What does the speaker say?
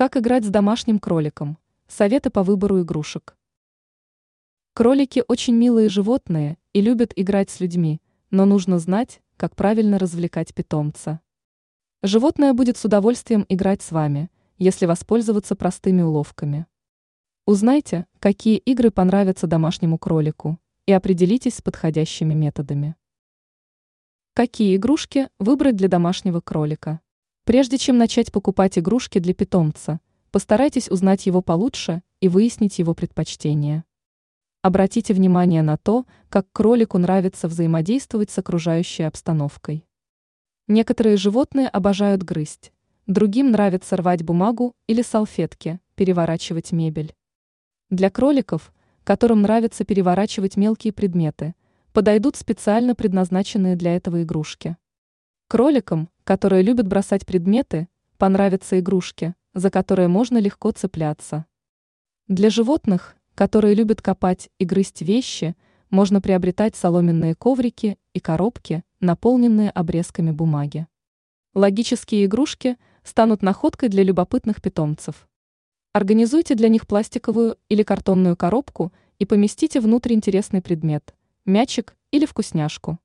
Как играть с домашним кроликом? Советы по выбору игрушек. Кролики очень милые животные и любят играть с людьми, но нужно знать, как правильно развлекать питомца. Животное будет с удовольствием играть с вами, если воспользоваться простыми уловками. Узнайте, какие игры понравятся домашнему кролику, и определитесь с подходящими методами. Какие игрушки выбрать для домашнего кролика? Прежде чем начать покупать игрушки для питомца, постарайтесь узнать его получше и выяснить его предпочтения. Обратите внимание на то, как кролику нравится взаимодействовать с окружающей обстановкой. Некоторые животные обожают грызть, другим нравится рвать бумагу или салфетки, переворачивать мебель. Для кроликов, которым нравится переворачивать мелкие предметы, подойдут специально предназначенные для этого игрушки. Кроликам, которые любят бросать предметы, понравятся игрушки, за которые можно легко цепляться. Для животных, которые любят копать и грызть вещи, можно приобретать соломенные коврики и коробки, наполненные обрезками бумаги. Логические игрушки станут находкой для любопытных питомцев. Организуйте для них пластиковую или картонную коробку и поместите внутрь интересный предмет – мячик или вкусняшку.